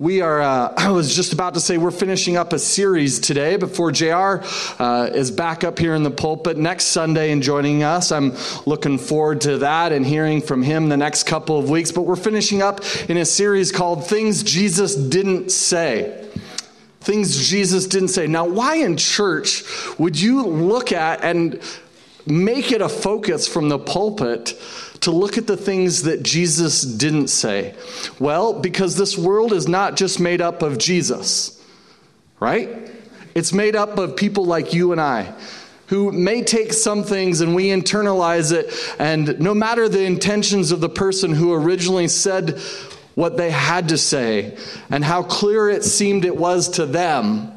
We are, uh, I was just about to say, we're finishing up a series today before JR uh, is back up here in the pulpit next Sunday and joining us. I'm looking forward to that and hearing from him the next couple of weeks. But we're finishing up in a series called Things Jesus Didn't Say. Things Jesus didn't say. Now, why in church would you look at and make it a focus from the pulpit? To look at the things that Jesus didn't say? Well, because this world is not just made up of Jesus, right? It's made up of people like you and I who may take some things and we internalize it, and no matter the intentions of the person who originally said what they had to say and how clear it seemed it was to them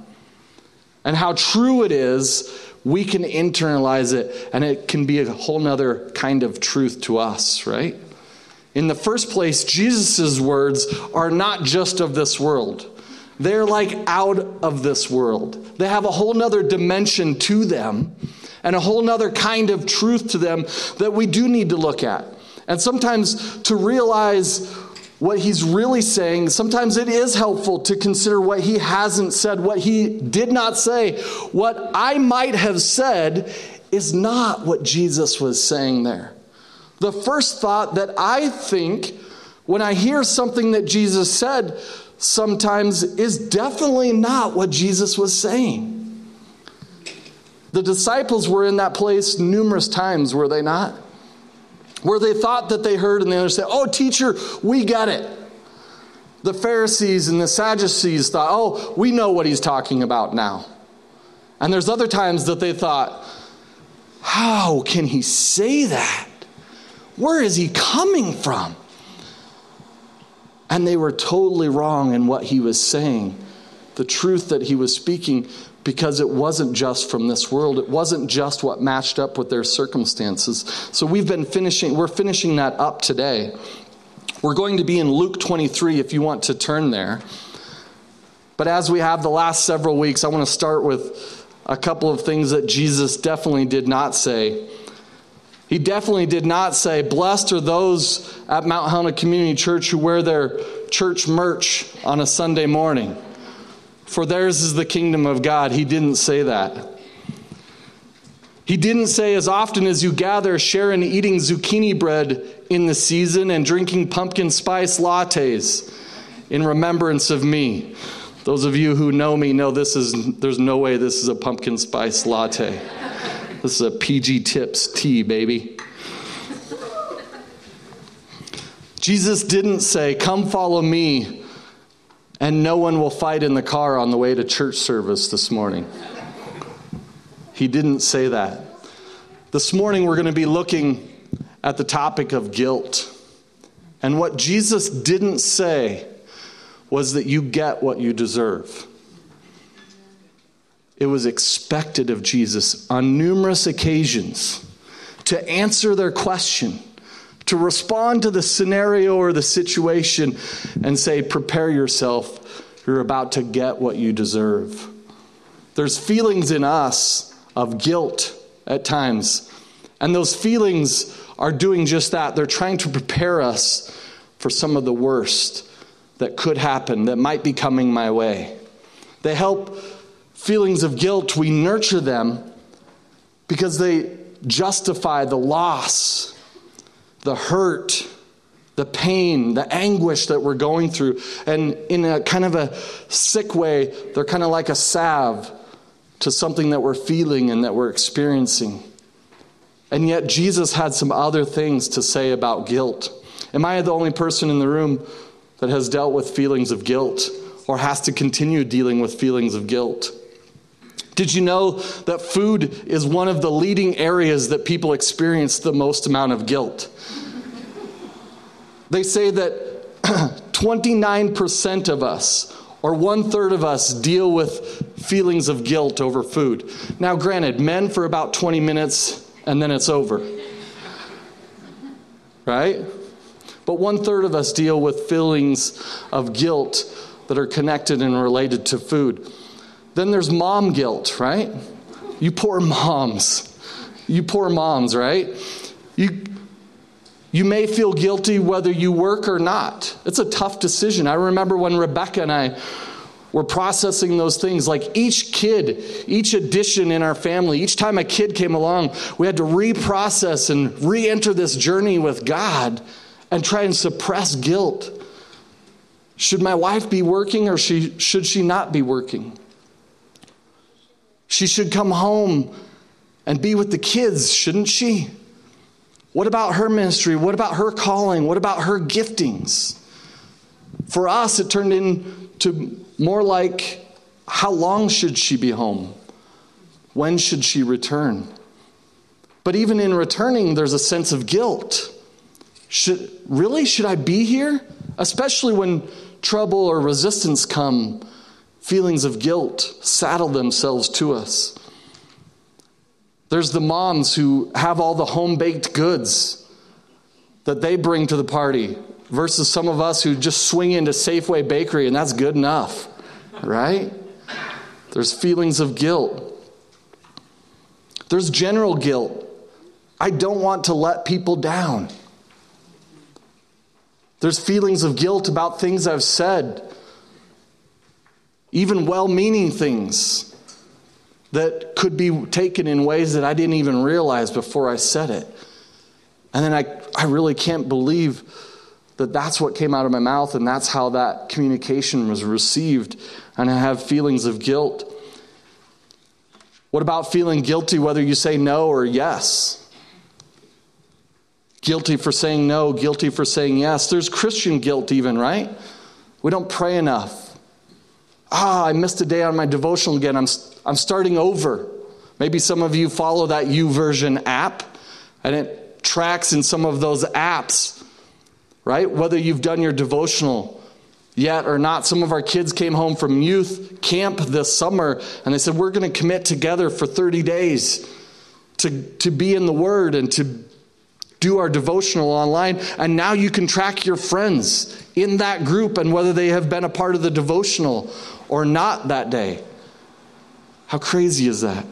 and how true it is, we can internalize it and it can be a whole nother kind of truth to us, right? In the first place, Jesus' words are not just of this world. They're like out of this world. They have a whole nother dimension to them and a whole nother kind of truth to them that we do need to look at. And sometimes to realize what he's really saying, sometimes it is helpful to consider what he hasn't said, what he did not say. What I might have said is not what Jesus was saying there. The first thought that I think when I hear something that Jesus said sometimes is definitely not what Jesus was saying. The disciples were in that place numerous times, were they not? Where they thought that they heard and they understand, oh, teacher, we get it. The Pharisees and the Sadducees thought, oh, we know what he's talking about now. And there's other times that they thought, how can he say that? Where is he coming from? And they were totally wrong in what he was saying. The truth that he was speaking because it wasn't just from this world. It wasn't just what matched up with their circumstances. So we've been finishing, we're finishing that up today. We're going to be in Luke 23 if you want to turn there. But as we have the last several weeks, I want to start with a couple of things that Jesus definitely did not say. He definitely did not say, Blessed are those at Mount Helena Community Church who wear their church merch on a Sunday morning for theirs is the kingdom of God. He didn't say that. He didn't say, as often as you gather, share in eating zucchini bread in the season and drinking pumpkin spice lattes in remembrance of me. Those of you who know me know this is, there's no way this is a pumpkin spice latte. This is a PG Tips tea, baby. Jesus didn't say, Come follow me and no one will fight in the car on the way to church service this morning. He didn't say that. This morning, we're going to be looking at the topic of guilt. And what Jesus didn't say was that you get what you deserve. It was expected of Jesus on numerous occasions to answer their question to respond to the scenario or the situation and say, prepare yourself. You're about to get what you deserve. There's feelings in us of guilt at times, and those feelings are doing just that. They're trying to prepare us for some of the worst that could happen, that might be coming my way. They help feelings of guilt, we nurture them because they justify the loss the hurt, the pain, the anguish that we're going through. And in a kind of a sick way, they're kind of like a salve to something that we're feeling and that we're experiencing. And yet, Jesus had some other things to say about guilt. Am I the only person in the room that has dealt with feelings of guilt or has to continue dealing with feelings of guilt? Did you know that food is one of the leading areas that people experience the most amount of guilt? They say that 29% of us, or one third of us, deal with feelings of guilt over food. Now, granted, men for about 20 minutes and then it's over. Right? But one third of us deal with feelings of guilt that are connected and related to food. Then there's mom guilt, right? You poor moms. You poor moms, right? You You may feel guilty whether you work or not. It's a tough decision. I remember when Rebecca and I were processing those things. Like each kid, each addition in our family, each time a kid came along, we had to reprocess and re enter this journey with God and try and suppress guilt. Should my wife be working or she, should she not be working? She should come home and be with the kids, shouldn't she? What about her ministry? What about her calling? What about her giftings? For us, it turned into more like how long should she be home? When should she return? But even in returning, there's a sense of guilt. Should, really? Should I be here? Especially when trouble or resistance come, feelings of guilt saddle themselves to us. There's the moms who have all the home baked goods that they bring to the party versus some of us who just swing into Safeway Bakery and that's good enough, right? There's feelings of guilt. There's general guilt. I don't want to let people down. There's feelings of guilt about things I've said, even well meaning things that could be taken in ways that I didn't even realize before I said it. And then I, I really can't believe that that's what came out of my mouth and that's how that communication was received. And I have feelings of guilt. What about feeling guilty whether you say no or yes? Guilty for saying no, guilty for saying yes. There's Christian guilt, even, right? We don't pray enough. Ah, I missed a day on my devotional again. I'm, I'm starting over. Maybe some of you follow that YouVersion app, and it tracks in some of those apps, right? Whether you've done your devotional yet or not. Some of our kids came home from youth camp this summer, and they said, We're going to commit together for 30 days to, to be in the Word and to do our devotional online, and now you can track your friends in that group and whether they have been a part of the devotional or not that day. How crazy is that?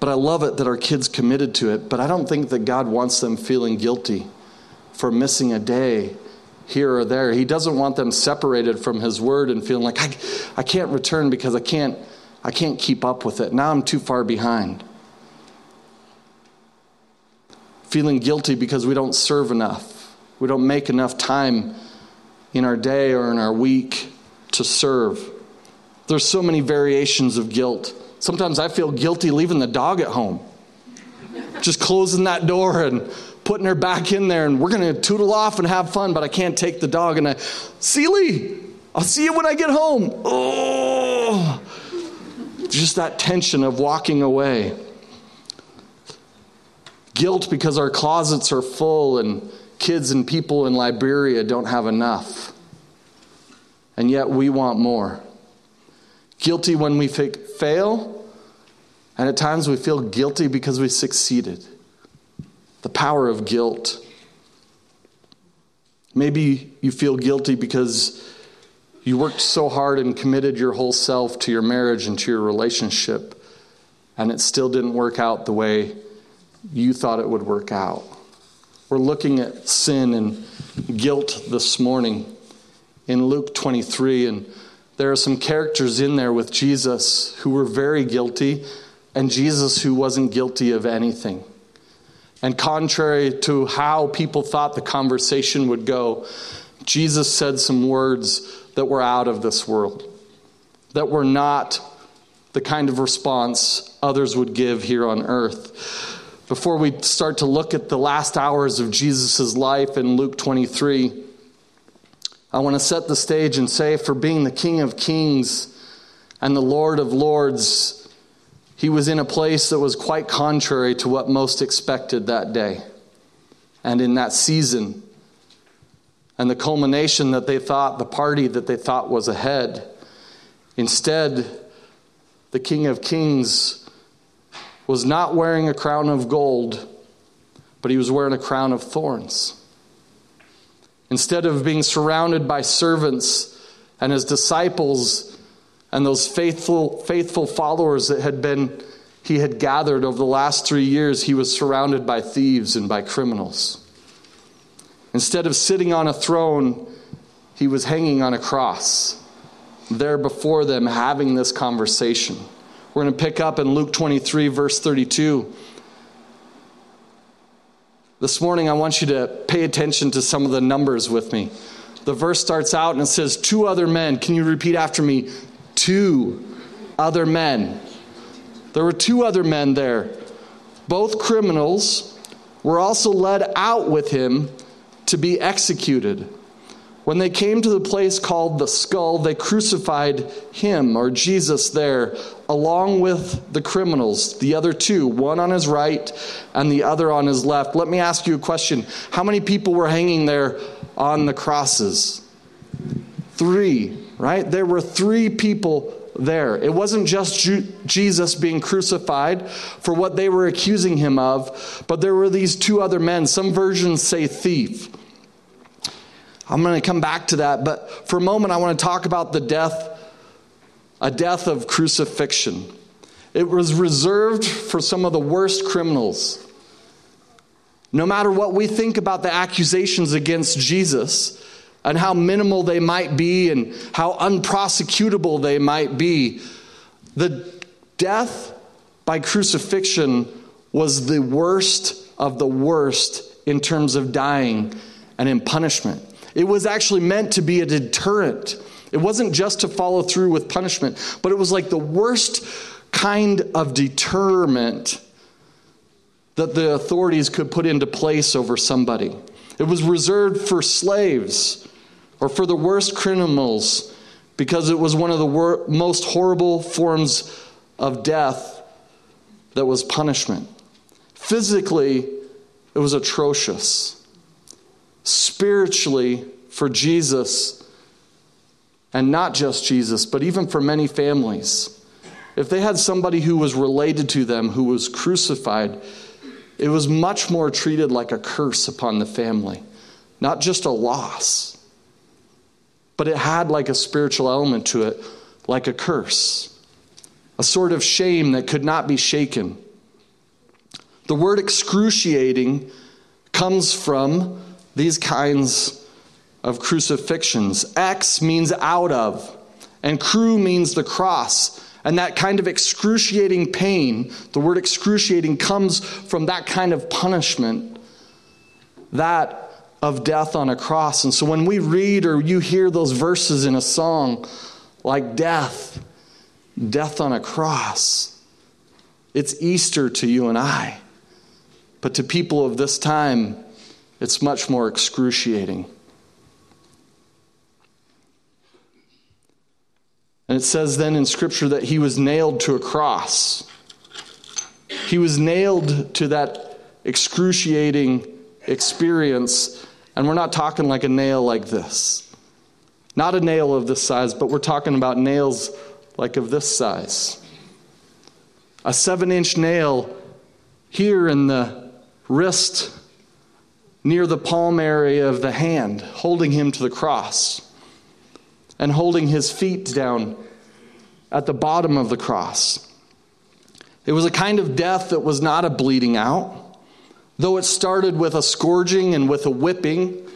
But I love it that our kids committed to it, but I don't think that God wants them feeling guilty for missing a day here or there. He doesn't want them separated from his word and feeling like I, I can't return because I can't I can't keep up with it. Now I'm too far behind feeling guilty because we don't serve enough. We don't make enough time in our day or in our week to serve. There's so many variations of guilt. Sometimes I feel guilty leaving the dog at home. Just closing that door and putting her back in there and we're going to tootle off and have fun, but I can't take the dog and I, Seely, I'll see you when I get home. Oh, just that tension of walking away. Guilt because our closets are full and kids and people in Liberia don't have enough. And yet we want more. Guilty when we fail, and at times we feel guilty because we succeeded. The power of guilt. Maybe you feel guilty because you worked so hard and committed your whole self to your marriage and to your relationship, and it still didn't work out the way you thought it would work out. We're looking at sin and guilt this morning in Luke 23, and there are some characters in there with Jesus who were very guilty, and Jesus who wasn't guilty of anything. And contrary to how people thought the conversation would go, Jesus said some words that were out of this world, that were not the kind of response others would give here on earth before we start to look at the last hours of Jesus' life in Luke 23, I want to set the stage and say, for being the King of Kings and the Lord of Lords, he was in a place that was quite contrary to what most expected that day and in that season. And the culmination that they thought, the party that they thought was ahead. Instead, the King of Kings was not wearing a crown of gold, but he was wearing a crown of thorns. Instead of being surrounded by servants and his disciples and those faithful, faithful followers that had been he had gathered over the last three years, he was surrounded by thieves and by criminals. Instead of sitting on a throne, he was hanging on a cross, there before them, having this conversation. We're going to pick up in Luke 23, verse 32. This morning, I want you to pay attention to some of the numbers with me. The verse starts out and it says, Two other men. Can you repeat after me? Two other men. There were two other men there. Both criminals were also led out with him to be executed. When they came to the place called the skull, they crucified him or Jesus there, along with the criminals, the other two, one on his right and the other on his left. Let me ask you a question How many people were hanging there on the crosses? Three, right? There were three people there. It wasn't just Jesus being crucified for what they were accusing him of, but there were these two other men. Some versions say thief. I'm going to come back to that, but for a moment, I want to talk about the death, a death of crucifixion. It was reserved for some of the worst criminals. No matter what we think about the accusations against Jesus and how minimal they might be and how unprosecutable they might be, the death by crucifixion was the worst of the worst in terms of dying and in punishment. It was actually meant to be a deterrent. It wasn't just to follow through with punishment, but it was like the worst kind of deterrent that the authorities could put into place over somebody. It was reserved for slaves or for the worst criminals because it was one of the wor- most horrible forms of death that was punishment. Physically, it was atrocious spiritually for Jesus, and not just Jesus, but even for many families. If they had somebody who was related to them who was crucified, it was much more treated like a curse upon the family, not just a loss, but it had like a spiritual element to it, like a curse, a sort of shame that could not be shaken. The word excruciating comes from these kinds of crucifixions. X means out of, and cru means the cross. And that kind of excruciating pain, the word excruciating comes from that kind of punishment, that of death on a cross. And so when we read or you hear those verses in a song like death, death on a cross, it's Easter to you and I. But to people of this time, it's much more excruciating. And it says then in Scripture that he was nailed to a cross. He was nailed to that excruciating experience. And we're not talking like a nail like this. Not a nail of this size, but we're talking about nails like of this size. A seven inch nail here in the wrist near the palm area of the hand, holding him to the cross, and holding his feet down at the bottom of the cross. It was a kind of death that was not a bleeding out, though it started with a scourging and with a whipping,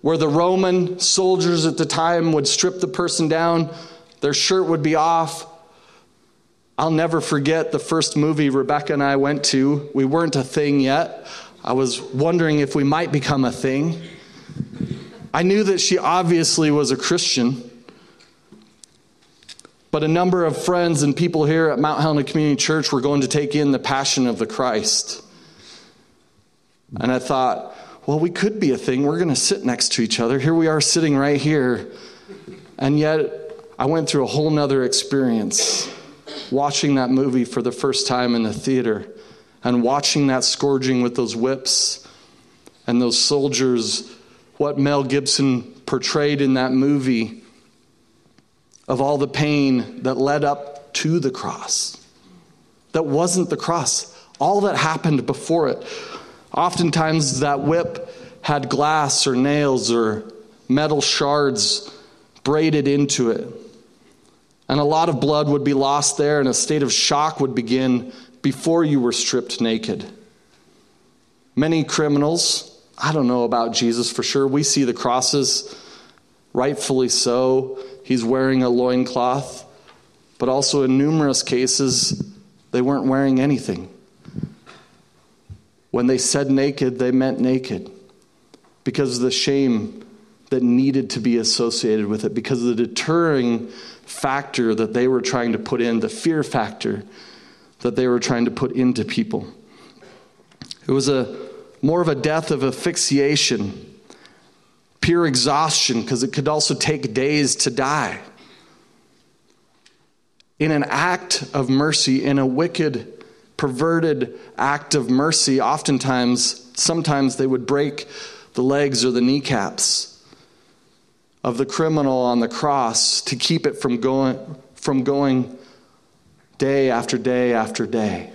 where the Roman soldiers at the time would strip the person down, their shirt would be off. I'll never forget the first movie Rebecca and I went to. We weren't a thing yet. I was wondering if we might become a thing. I knew that she obviously was a Christian, but a number of friends and people here at Mount Helena Community Church were going to take in the Passion of the Christ. And I thought, well, we could be a thing. We're going to sit next to each other. Here we are sitting right here. And yet, I went through a whole nother experience watching that movie for the first time in the theater and watching that scourging with those whips and those soldiers, what Mel Gibson portrayed in that movie of all the pain that led up to the cross. That wasn't the cross, all that happened before it. Oftentimes, that whip had glass or nails or metal shards braided into it. And a lot of blood would be lost there, and a state of shock would begin before you were stripped naked. Many criminals I don't know about Jesus for sure. We see the crosses, rightfully so. He's wearing a loincloth, but also in numerous cases, they weren't wearing anything. When they said naked, they meant naked because of the shame that needed to be associated with it, because of the deterring factor that they were trying to put in, the fear factor that they were trying to put into people. It was a more of a death of asphyxiation, pure exhaustion, because it could also take days to die. In an act of mercy, in a wicked, perverted act of mercy, oftentimes, sometimes they would break the legs or the kneecaps of the criminal on the cross to keep it from going, from going day after day after day.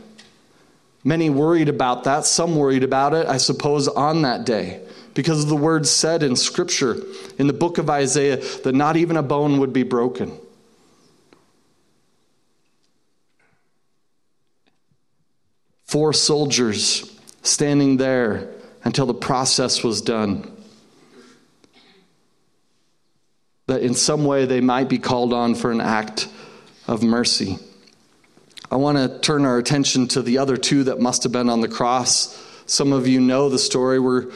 Many worried about that. Some worried about it, I suppose, on that day because of the words said in Scripture in the book of Isaiah that not even a bone would be broken. Four soldiers standing there until the process was done. That in some way they might be called on for an act of mercy. I want to turn our attention to the other two that must have been on the cross. Some of you know the story. We're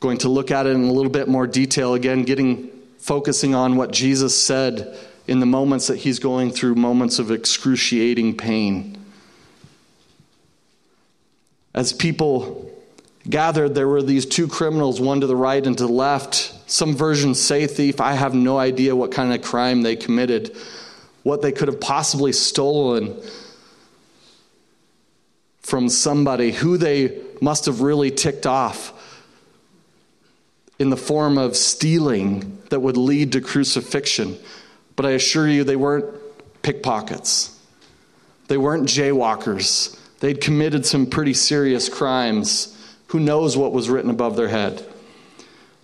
going to look at it in a little bit more detail again, getting focusing on what Jesus said in the moments that he's going through moments of excruciating pain. As people gathered, there were these two criminals, one to the right and to the left. Some versions say thief. I have no idea what kind of crime they committed what they could have possibly stolen from somebody, who they must have really ticked off in the form of stealing that would lead to crucifixion. But I assure you, they weren't pickpockets, they weren't jaywalkers. They'd committed some pretty serious crimes. Who knows what was written above their head?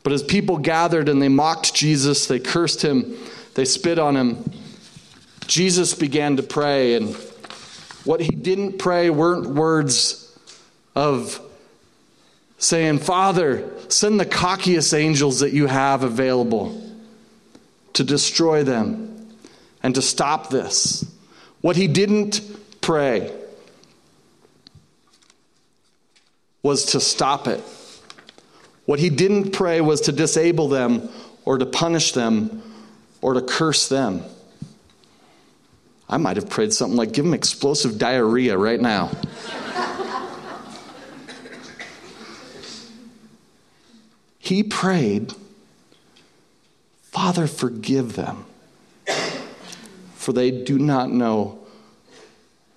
But as people gathered and they mocked Jesus, they cursed him, they spit on him, Jesus began to pray, and what he didn't pray weren't words of saying, Father, send the cockiest angels that you have available to destroy them and to stop this. What he didn't pray was to stop it. What he didn't pray was to disable them or to punish them or to curse them. I might have prayed something like, give him explosive diarrhea right now. he prayed, Father, forgive them, for they do not know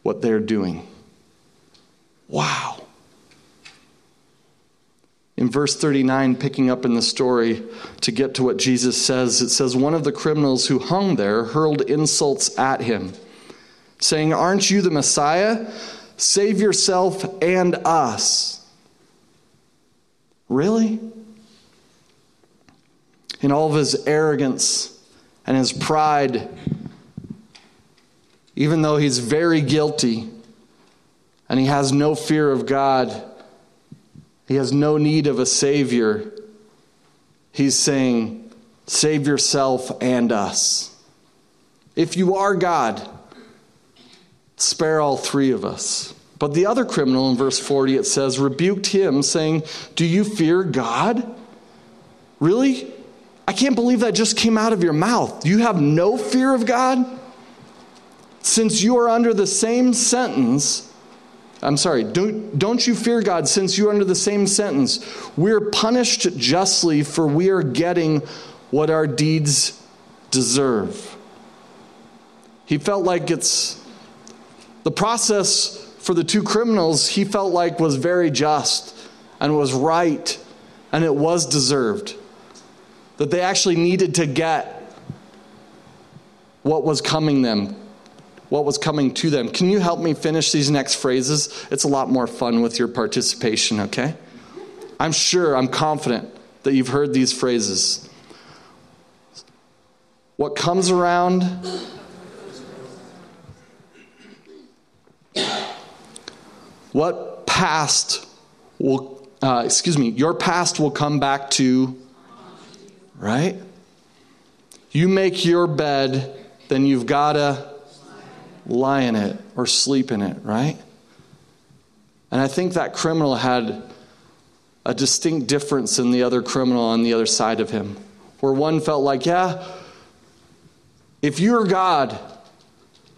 what they're doing. Wow. In verse 39, picking up in the story to get to what Jesus says, it says, One of the criminals who hung there hurled insults at him saying, Aren't you the Messiah? Save yourself and us. Really? In all of his arrogance and his pride, even though he's very guilty and he has no fear of God, he has no need of a Savior, he's saying, Save yourself and us. If you are God, spare all three of us. But the other criminal in verse 40, it says, rebuked him, saying, Do you fear God? Really? I can't believe that just came out of your mouth. You have no fear of God? Since you are under the same sentence, I'm sorry, don't, don't you fear God since you are under the same sentence? We're punished justly, for we are getting what our deeds deserve. He felt like it's the process for the two criminals, he felt like was very just and was right and it was deserved. That they actually needed to get what was coming them, what was coming to them. Can you help me finish these next phrases? It's a lot more fun with your participation, okay? I'm sure, I'm confident that you've heard these phrases. What comes around What past will, uh, excuse me, your past will come back to, right? You make your bed, then you've got to lie in it or sleep in it, right? And I think that criminal had a distinct difference in the other criminal on the other side of him, where one felt like, yeah, if you're God,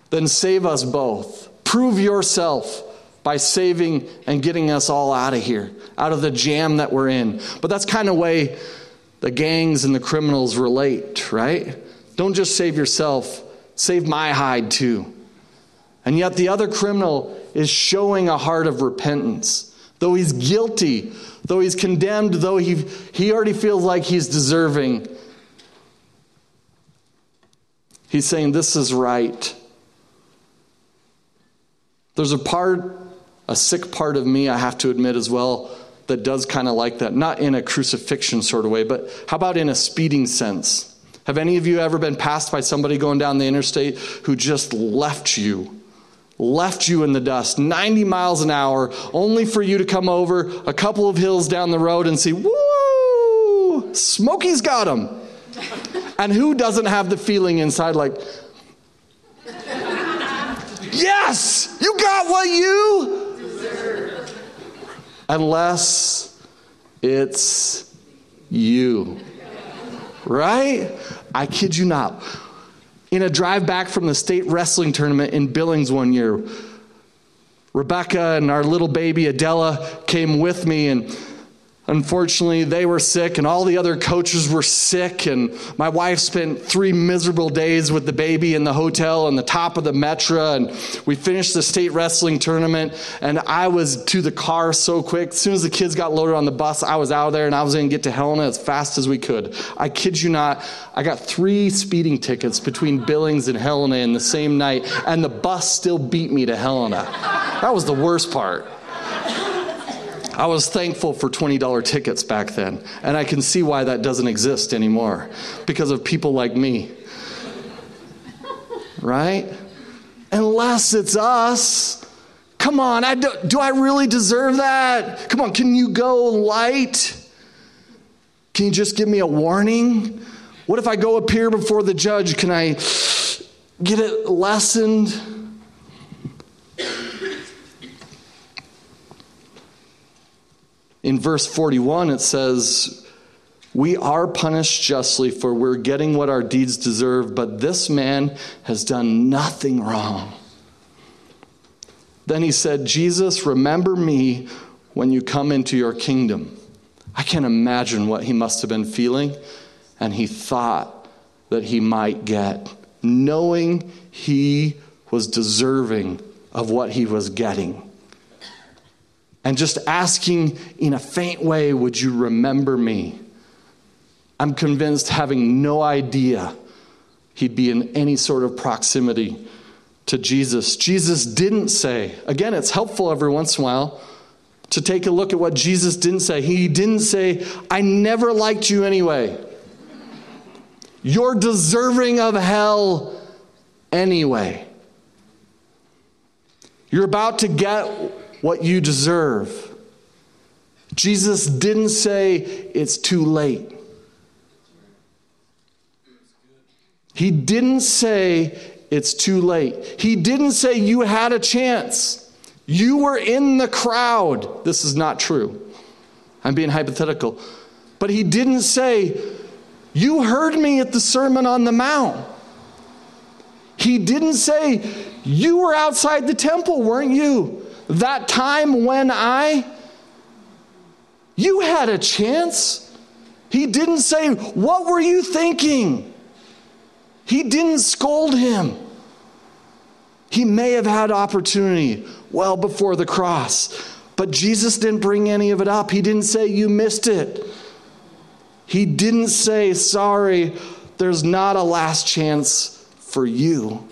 then save us both. Prove yourself by saving and getting us all out of here, out of the jam that we're in. But that's kind of way the gangs and the criminals relate, right? Don't just save yourself, save my hide too. And yet the other criminal is showing a heart of repentance. Though he's guilty, though he's condemned, though he, he already feels like he's deserving, he's saying, This is right. There's a part, a sick part of me, I have to admit as well, that does kind of like that. Not in a crucifixion sort of way, but how about in a speeding sense? Have any of you ever been passed by somebody going down the interstate who just left you? left you in the dust 90 miles an hour only for you to come over a couple of hills down the road and see, woo, Smokey's got him. and who doesn't have the feeling inside like, yes, you got what you. Unless it's you. Right? I kid you not in a drive back from the state wrestling tournament in Billings one year. Rebecca and our little baby Adela came with me, and Unfortunately, they were sick, and all the other coaches were sick. And my wife spent three miserable days with the baby in the hotel on the top of the Metro. And we finished the state wrestling tournament, and I was to the car so quick. As soon as the kids got loaded on the bus, I was out of there, and I was going to get to Helena as fast as we could. I kid you not, I got three speeding tickets between Billings and Helena in the same night, and the bus still beat me to Helena. That was the worst part. I was thankful for $20 tickets back then, and I can see why that doesn't exist anymore because of people like me. Right? Unless it's us. Come on, I do, do I really deserve that? Come on, can you go light? Can you just give me a warning? What if I go appear before the judge? Can I get it lessened? In verse 41, it says, We are punished justly, for we're getting what our deeds deserve, but this man has done nothing wrong. Then he said, Jesus, remember me when you come into your kingdom. I can't imagine what he must have been feeling, and he thought that he might get, knowing he was deserving of what he was getting and just asking in a faint way, Would you remember me? I'm convinced, having no idea he'd be in any sort of proximity to Jesus. Jesus didn't say, again, it's helpful every once in a while to take a look at what Jesus didn't say. He didn't say, I never liked you anyway. You're deserving of hell anyway. You're about to get what you deserve. Jesus didn't say it's too late. He didn't say it's too late. He didn't say you had a chance. You were in the crowd. This is not true. I'm being hypothetical. But he didn't say, You heard me at the Sermon on the Mount. He didn't say, You were outside the temple, weren't you? That time when I, you had a chance. He didn't say, What were you thinking? He didn't scold him. He may have had opportunity well before the cross, but Jesus didn't bring any of it up. He didn't say, You missed it. He didn't say, Sorry, there's not a last chance for you.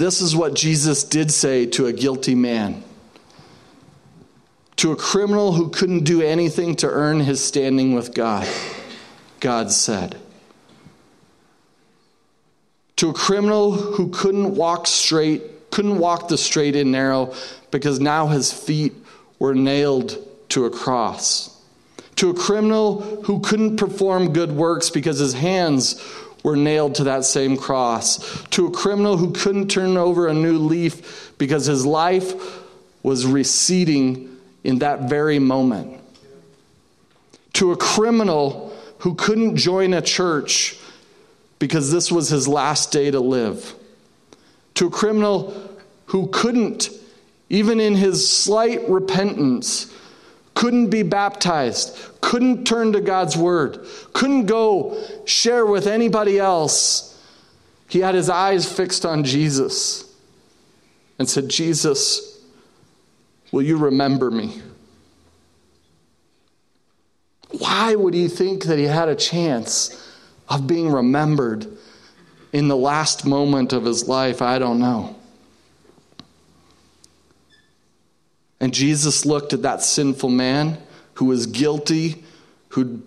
This is what Jesus did say to a guilty man, to a criminal who couldn't do anything to earn his standing with God. God said, to a criminal who couldn't walk straight, couldn't walk the straight and narrow because now his feet were nailed to a cross. To a criminal who couldn't perform good works because his hands were nailed to that same cross. To a criminal who couldn't turn over a new leaf because his life was receding in that very moment. To a criminal who couldn't join a church because this was his last day to live. To a criminal who couldn't, even in his slight repentance, couldn't be baptized, couldn't turn to God's word, couldn't go share with anybody else. He had his eyes fixed on Jesus and said, Jesus, will you remember me? Why would he think that he had a chance of being remembered in the last moment of his life? I don't know. And Jesus looked at that sinful man who was guilty, who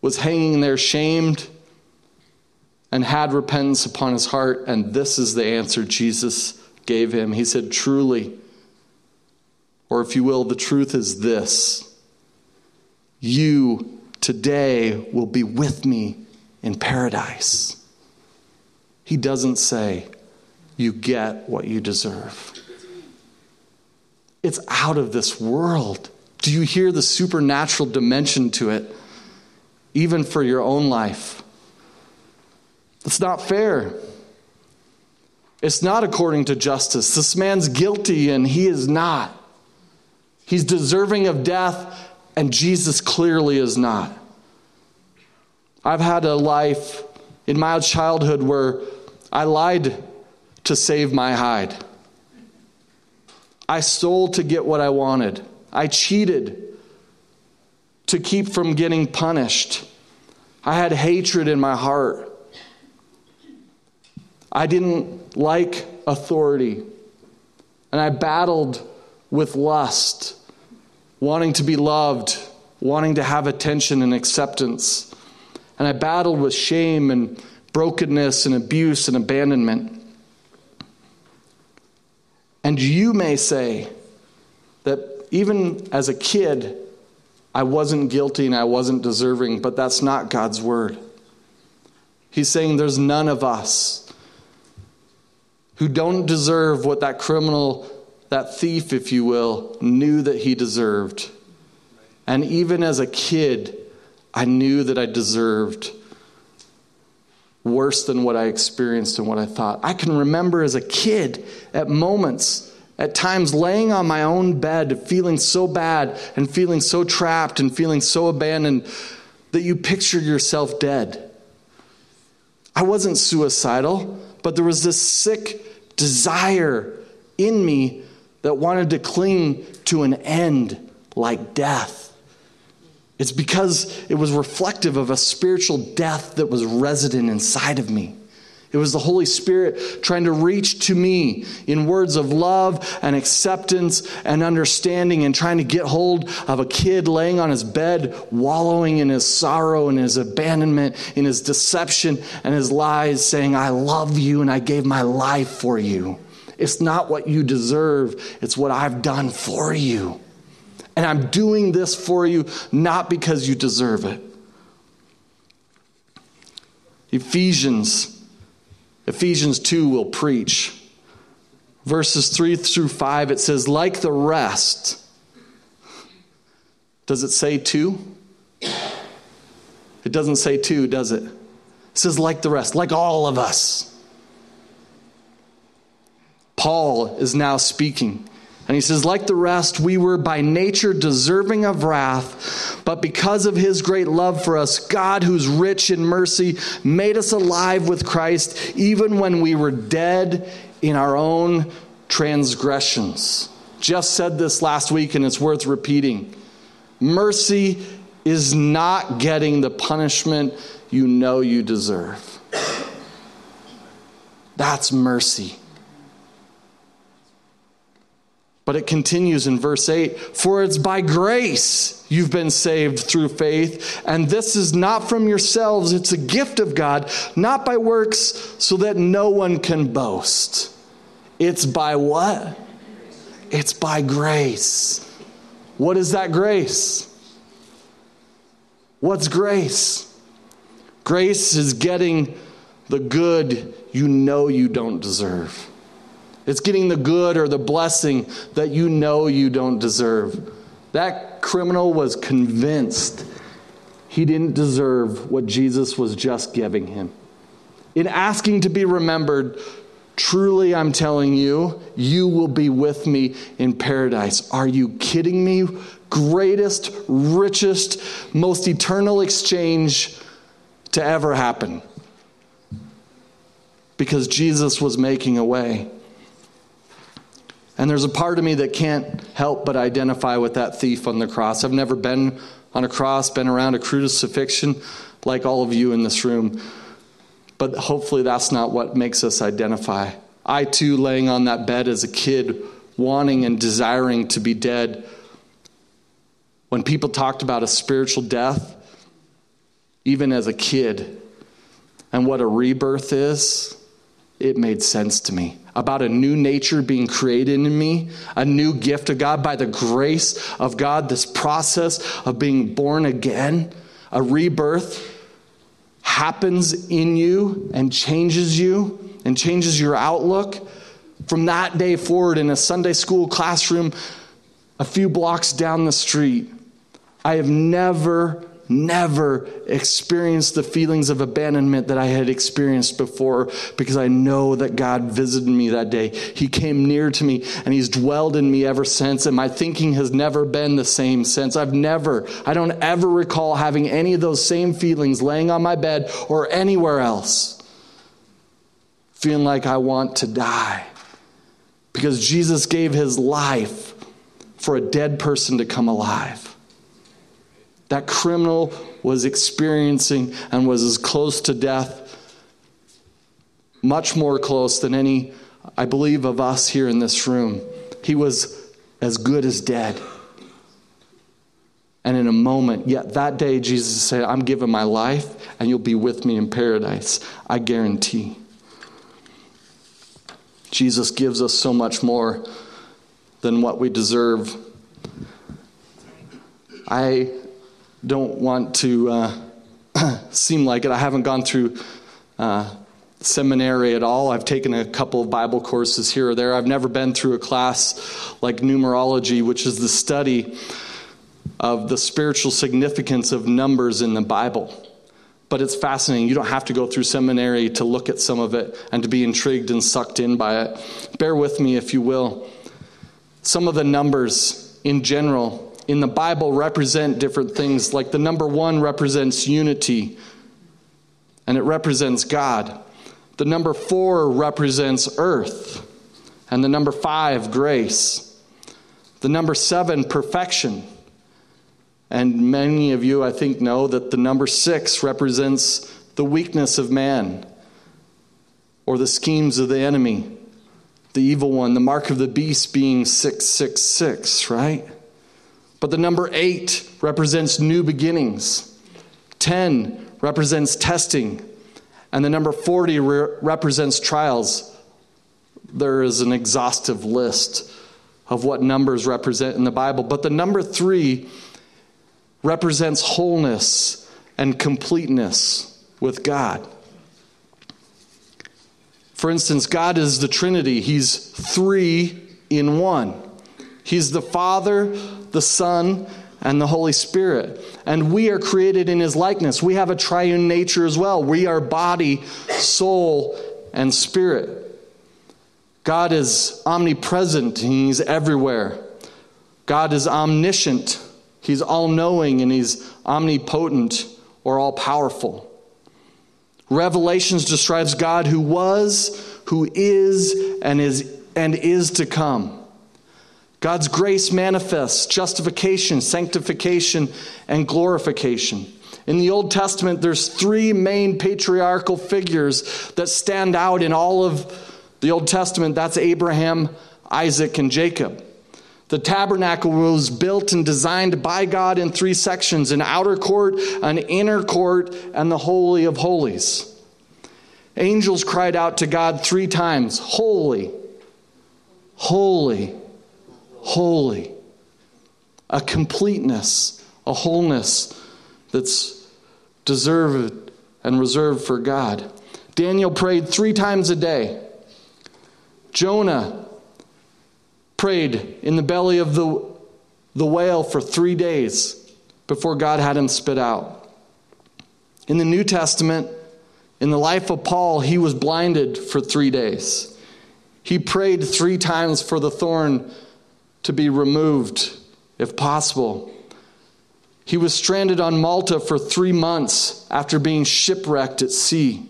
was hanging there shamed, and had repentance upon his heart. And this is the answer Jesus gave him. He said, Truly, or if you will, the truth is this you today will be with me in paradise. He doesn't say, You get what you deserve. It's out of this world. Do you hear the supernatural dimension to it, even for your own life? It's not fair. It's not according to justice. This man's guilty and he is not. He's deserving of death, and Jesus clearly is not. I've had a life in my childhood where I lied to save my hide. I stole to get what I wanted. I cheated to keep from getting punished. I had hatred in my heart. I didn't like authority. And I battled with lust, wanting to be loved, wanting to have attention and acceptance. And I battled with shame and brokenness and abuse and abandonment. And you may say that even as a kid, I wasn't guilty and I wasn't deserving, but that's not God's word. He's saying there's none of us who don't deserve what that criminal, that thief, if you will, knew that he deserved. And even as a kid, I knew that I deserved worse than what I experienced and what I thought. I can remember as a kid at moments, at times laying on my own bed, feeling so bad and feeling so trapped and feeling so abandoned that you picture yourself dead. I wasn't suicidal, but there was this sick desire in me that wanted to cling to an end like death. It's because it was reflective of a spiritual death that was resident inside of me. It was the Holy Spirit trying to reach to me in words of love and acceptance and understanding and trying to get hold of a kid laying on his bed, wallowing in his sorrow and his abandonment, in his deception and his lies, saying, I love you and I gave my life for you. It's not what you deserve, it's what I've done for you. And I'm doing this for you not because you deserve it. Ephesians, Ephesians 2 will preach. Verses 3 through 5, it says, like the rest. Does it say two? It doesn't say two, does it? It says, like the rest, like all of us. Paul is now speaking. And he says, like the rest, we were by nature deserving of wrath, but because of his great love for us, God, who's rich in mercy, made us alive with Christ even when we were dead in our own transgressions. Just said this last week, and it's worth repeating. Mercy is not getting the punishment you know you deserve. That's mercy. But it continues in verse 8 For it's by grace you've been saved through faith, and this is not from yourselves, it's a gift of God, not by works, so that no one can boast. It's by what? It's by grace. What is that grace? What's grace? Grace is getting the good you know you don't deserve. It's getting the good or the blessing that you know you don't deserve. That criminal was convinced he didn't deserve what Jesus was just giving him. In asking to be remembered, truly I'm telling you, you will be with me in paradise. Are you kidding me? Greatest, richest, most eternal exchange to ever happen. Because Jesus was making a way. And there's a part of me that can't help but identify with that thief on the cross. I've never been on a cross, been around a crucifixion like all of you in this room. But hopefully that's not what makes us identify. I too, laying on that bed as a kid, wanting and desiring to be dead. When people talked about a spiritual death, even as a kid, and what a rebirth is, it made sense to me about a new nature being created in me, a new gift of God by the grace of God, this process of being born again, a rebirth happens in you and changes you and changes your outlook. From that day forward, in a Sunday school classroom a few blocks down the street, I have never never experienced the feelings of abandonment that I had experienced before because I know that God visited me that day. He came near to me and He's dwelled in me ever since, and my thinking has never been the same since. I've never, I don't ever recall having any of those same feelings laying on my bed or anywhere else, feeling like I want to die. Because Jesus gave His life for a dead person to come alive that criminal was experiencing and was as close to death, much more close than any, I believe, of us here in this room. He was as good as dead. And in a moment, yet that day, Jesus said, I'm giving my life, and you'll be with me in paradise. I guarantee. Jesus gives us so much more than what we deserve. I don't want to uh, seem like it. I haven't gone through uh, seminary at all. I've taken a couple of Bible courses here or there. I've never been through a class like numerology, which is the study of the spiritual significance of numbers in the Bible. But it's fascinating. You don't have to go through seminary to look at some of it and to be intrigued and sucked in by it. Bear with me, if you will. Some of the numbers in general in the Bible represent different things. Like the number one represents unity, and it represents God. The number four represents earth, and the number five, grace. The number seven, perfection. And many of you, I think, know that the number six represents the weakness of man or the schemes of the enemy, the evil one, the mark of the beast being 666, right? But the number eight represents new beginnings, 10 represents testing, and the number 40 re- represents trials. There is an exhaustive list of what numbers represent in the Bible, but the number three represents wholeness and completeness with God. For instance, God is the Trinity, He's three in one. He's the Father, the Son, and the Holy Spirit. And we are created in His likeness. We have a triune nature as well. We are body, soul, and spirit. God is omnipresent, He's everywhere. God is omniscient, He's all knowing, and He's omnipotent or all powerful. Revelations describes God who was, who is, and is, and is to come. God's grace manifests justification, sanctification, and glorification. In the Old Testament, there's three main patriarchal figures that stand out in all of the Old Testament. That's Abraham, Isaac, and Jacob. The tabernacle was built and designed by God in three sections an outer court, an inner court, and the Holy of Holies. Angels cried out to God three times Holy, holy, holy. a completeness, a wholeness that's deserved and reserved for God. Daniel prayed three times a day. Jonah prayed in the belly of the, the whale for three days before God had him spit out. In the New Testament, in the life of Paul, he was blinded for three days. He prayed three times for the thorn to be removed, if possible. He was stranded on Malta for three months after being shipwrecked at sea.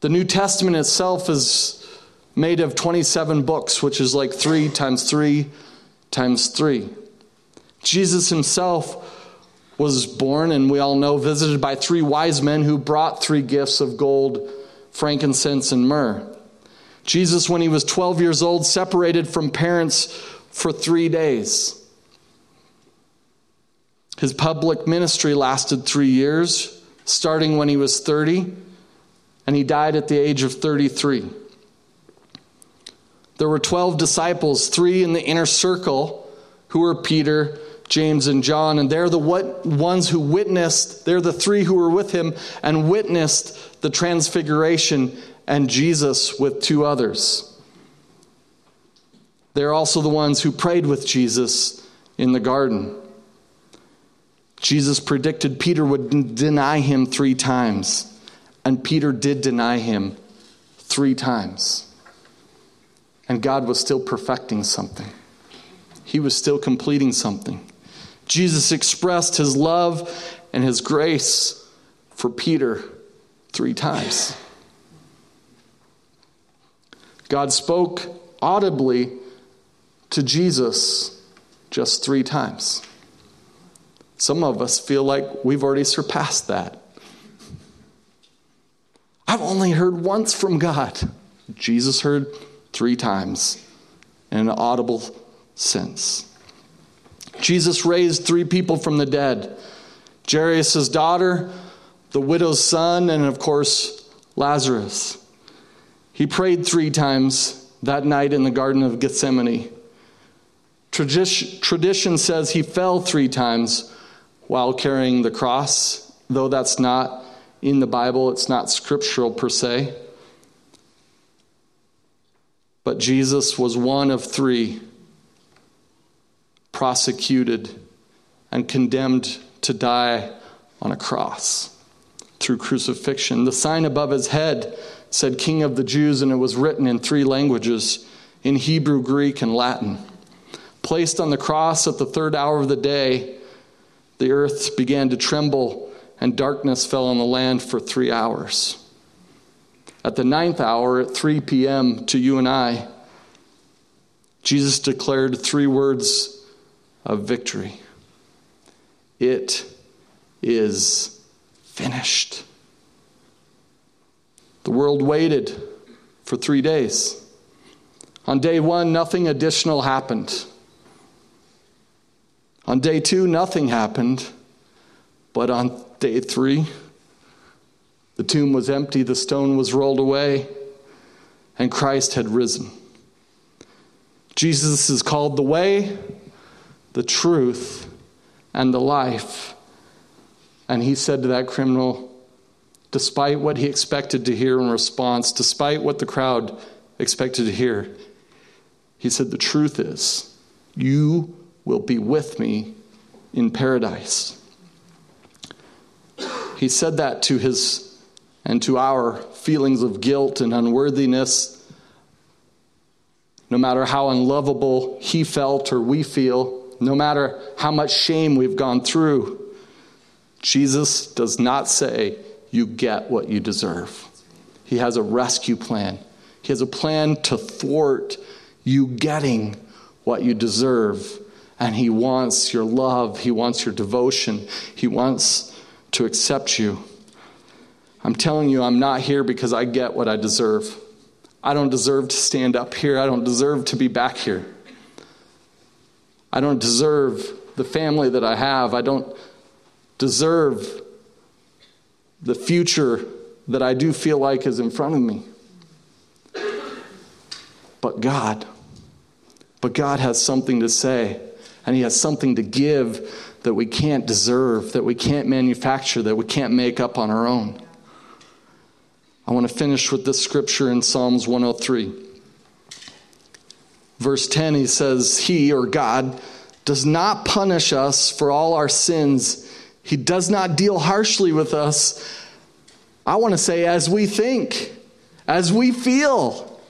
The New Testament itself is made of 27 books, which is like three times three times three. Jesus himself was born, and we all know, visited by three wise men who brought three gifts of gold, frankincense, and myrrh. Jesus, when he was 12 years old, separated from parents for three days. His public ministry lasted three years, starting when he was 30, and he died at the age of 33. There were 12 disciples, three in the inner circle, who were Peter, James, and John. And they're the ones who witnessed, they're the three who were with him and witnessed the transfiguration and Jesus with two others. They're also the ones who prayed with Jesus in the garden. Jesus predicted Peter would deny him three times, and Peter did deny him three times. And God was still perfecting something, He was still completing something. Jesus expressed His love and His grace for Peter three times. God spoke audibly to Jesus just three times. Some of us feel like we've already surpassed that. I've only heard once from God. Jesus heard three times in an audible sense. Jesus raised three people from the dead Jairus' daughter, the widow's son, and of course, Lazarus. He prayed three times that night in the Garden of Gethsemane. Tradition, says he fell three times while carrying the cross, though that's not in the Bible, it's not scriptural per se. But Jesus was one of three prosecuted and condemned to die on a cross through crucifixion. The sign above his head said King of the Jews, and it was written in three languages in Hebrew, Greek, and Latin. Placed on the cross at the third hour of the day, the earth began to tremble, and darkness fell on the land for three hours. At the ninth hour, at 3 p.m., to you and I, Jesus declared three words of victory It is finished. The world waited for three days. On day one, nothing additional happened. On day two, nothing happened. But on day three, the tomb was empty, the stone was rolled away, and Christ had risen. Jesus is called the way, the truth, and the life. And he said to that criminal, despite what he expected to hear in response, despite what the crowd expected to hear, he said, The truth is, you will be with me in paradise. He said that to his and to our feelings of guilt and unworthiness, no matter how unlovable he felt or we feel, no matter how much shame we've gone through, Jesus does not say, You get what you deserve. He has a rescue plan. He has a plan to thwart you getting what you deserve. And He wants your love, He wants your devotion, He wants to accept you. I'm telling you, I'm not here because I get what I deserve. I don't deserve to stand up here. I don't deserve to be back here. I don't deserve the family that I have. I don't deserve the future that I do feel like is in front of me. But God, but God has something to say. and He has something to give that we can't deserve, that we can't manufacture, that we can't make up on our own. I want to finish with this scripture in Psalms 103. Verse 10, he says, He or God does not punish us for all our sins. He does not deal harshly with us. I want to say, as we think, as we feel,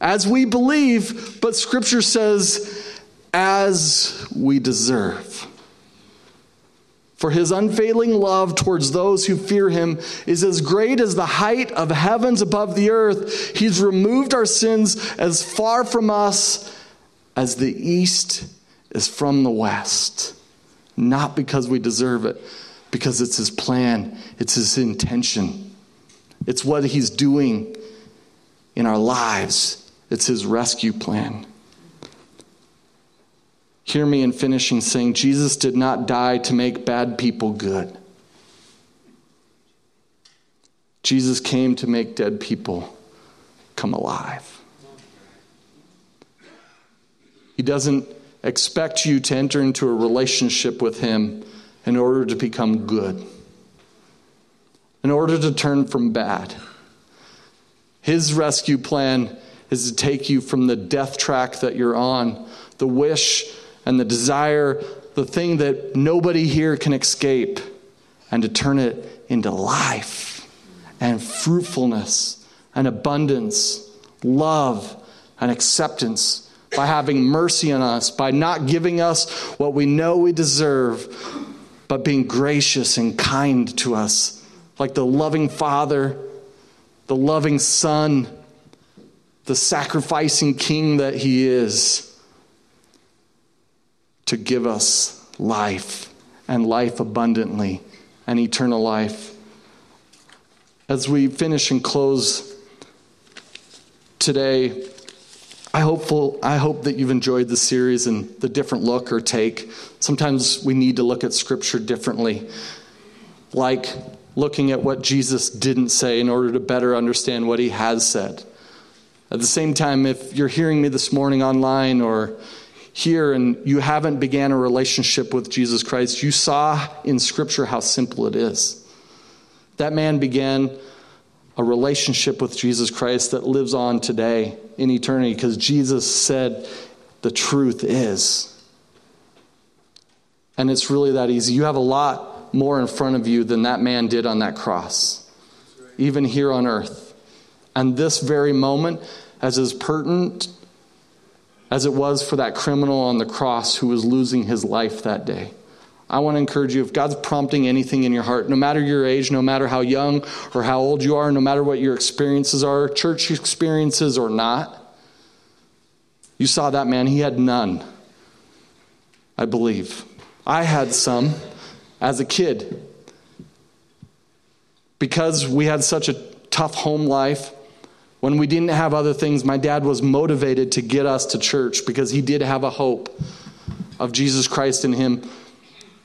as we believe, but scripture says, as we deserve. For his unfailing love towards those who fear him is as great as the height of heavens above the earth. He's removed our sins as far from us as the east is from the west. Not because we deserve it, because it's his plan, it's his intention, it's what he's doing in our lives, it's his rescue plan. Hear me in finishing saying Jesus did not die to make bad people good. Jesus came to make dead people come alive. He doesn't expect you to enter into a relationship with Him in order to become good, in order to turn from bad. His rescue plan is to take you from the death track that you're on, the wish and the desire, the thing that nobody here can escape, and to turn it into life and fruitfulness and abundance, love and acceptance by having mercy on us, by not giving us what we know we deserve, but being gracious and kind to us, like the loving Father, the loving Son, the sacrificing King that He is to give us life and life abundantly and eternal life. As we finish and close today, I hopeful I hope that you've enjoyed the series and the different look or take. Sometimes we need to look at scripture differently. Like looking at what Jesus didn't say in order to better understand what he has said. At the same time, if you're hearing me this morning online or here and you haven't began a relationship with Jesus Christ, you saw in Scripture how simple it is. That man began a relationship with Jesus Christ that lives on today in eternity because Jesus said the truth is. And it's really that easy. You have a lot more in front of you than that man did on that cross, even here on earth. And this very moment, as is pertinent as it was for that criminal on the cross who was losing his life that day. I want to encourage you if God's prompting anything in your heart, no matter your age, no matter how young or how old you are, no matter what your experiences are, church experiences or not, you saw that man, he had none, I believe. I had some as a kid. Because we had such a tough home life, when we didn't have other things, my dad was motivated to get us to church because he did have a hope of Jesus Christ in him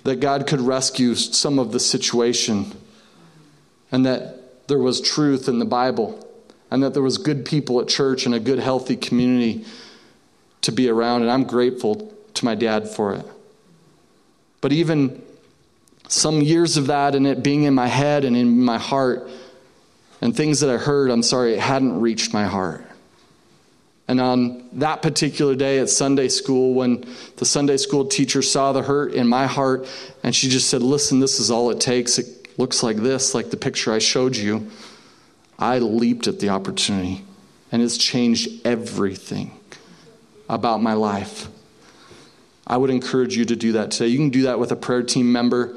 that God could rescue some of the situation and that there was truth in the Bible and that there was good people at church and a good healthy community to be around and I'm grateful to my dad for it. But even some years of that and it being in my head and in my heart and things that I heard, I'm sorry, it hadn't reached my heart. And on that particular day at Sunday school, when the Sunday school teacher saw the hurt in my heart, and she just said, Listen, this is all it takes. It looks like this, like the picture I showed you. I leaped at the opportunity, and it's changed everything about my life. I would encourage you to do that today. You can do that with a prayer team member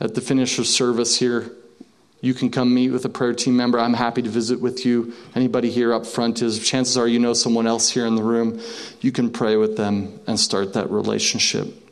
at the finish of service here you can come meet with a prayer team member. I'm happy to visit with you. Anybody here up front is, chances are you know someone else here in the room. You can pray with them and start that relationship.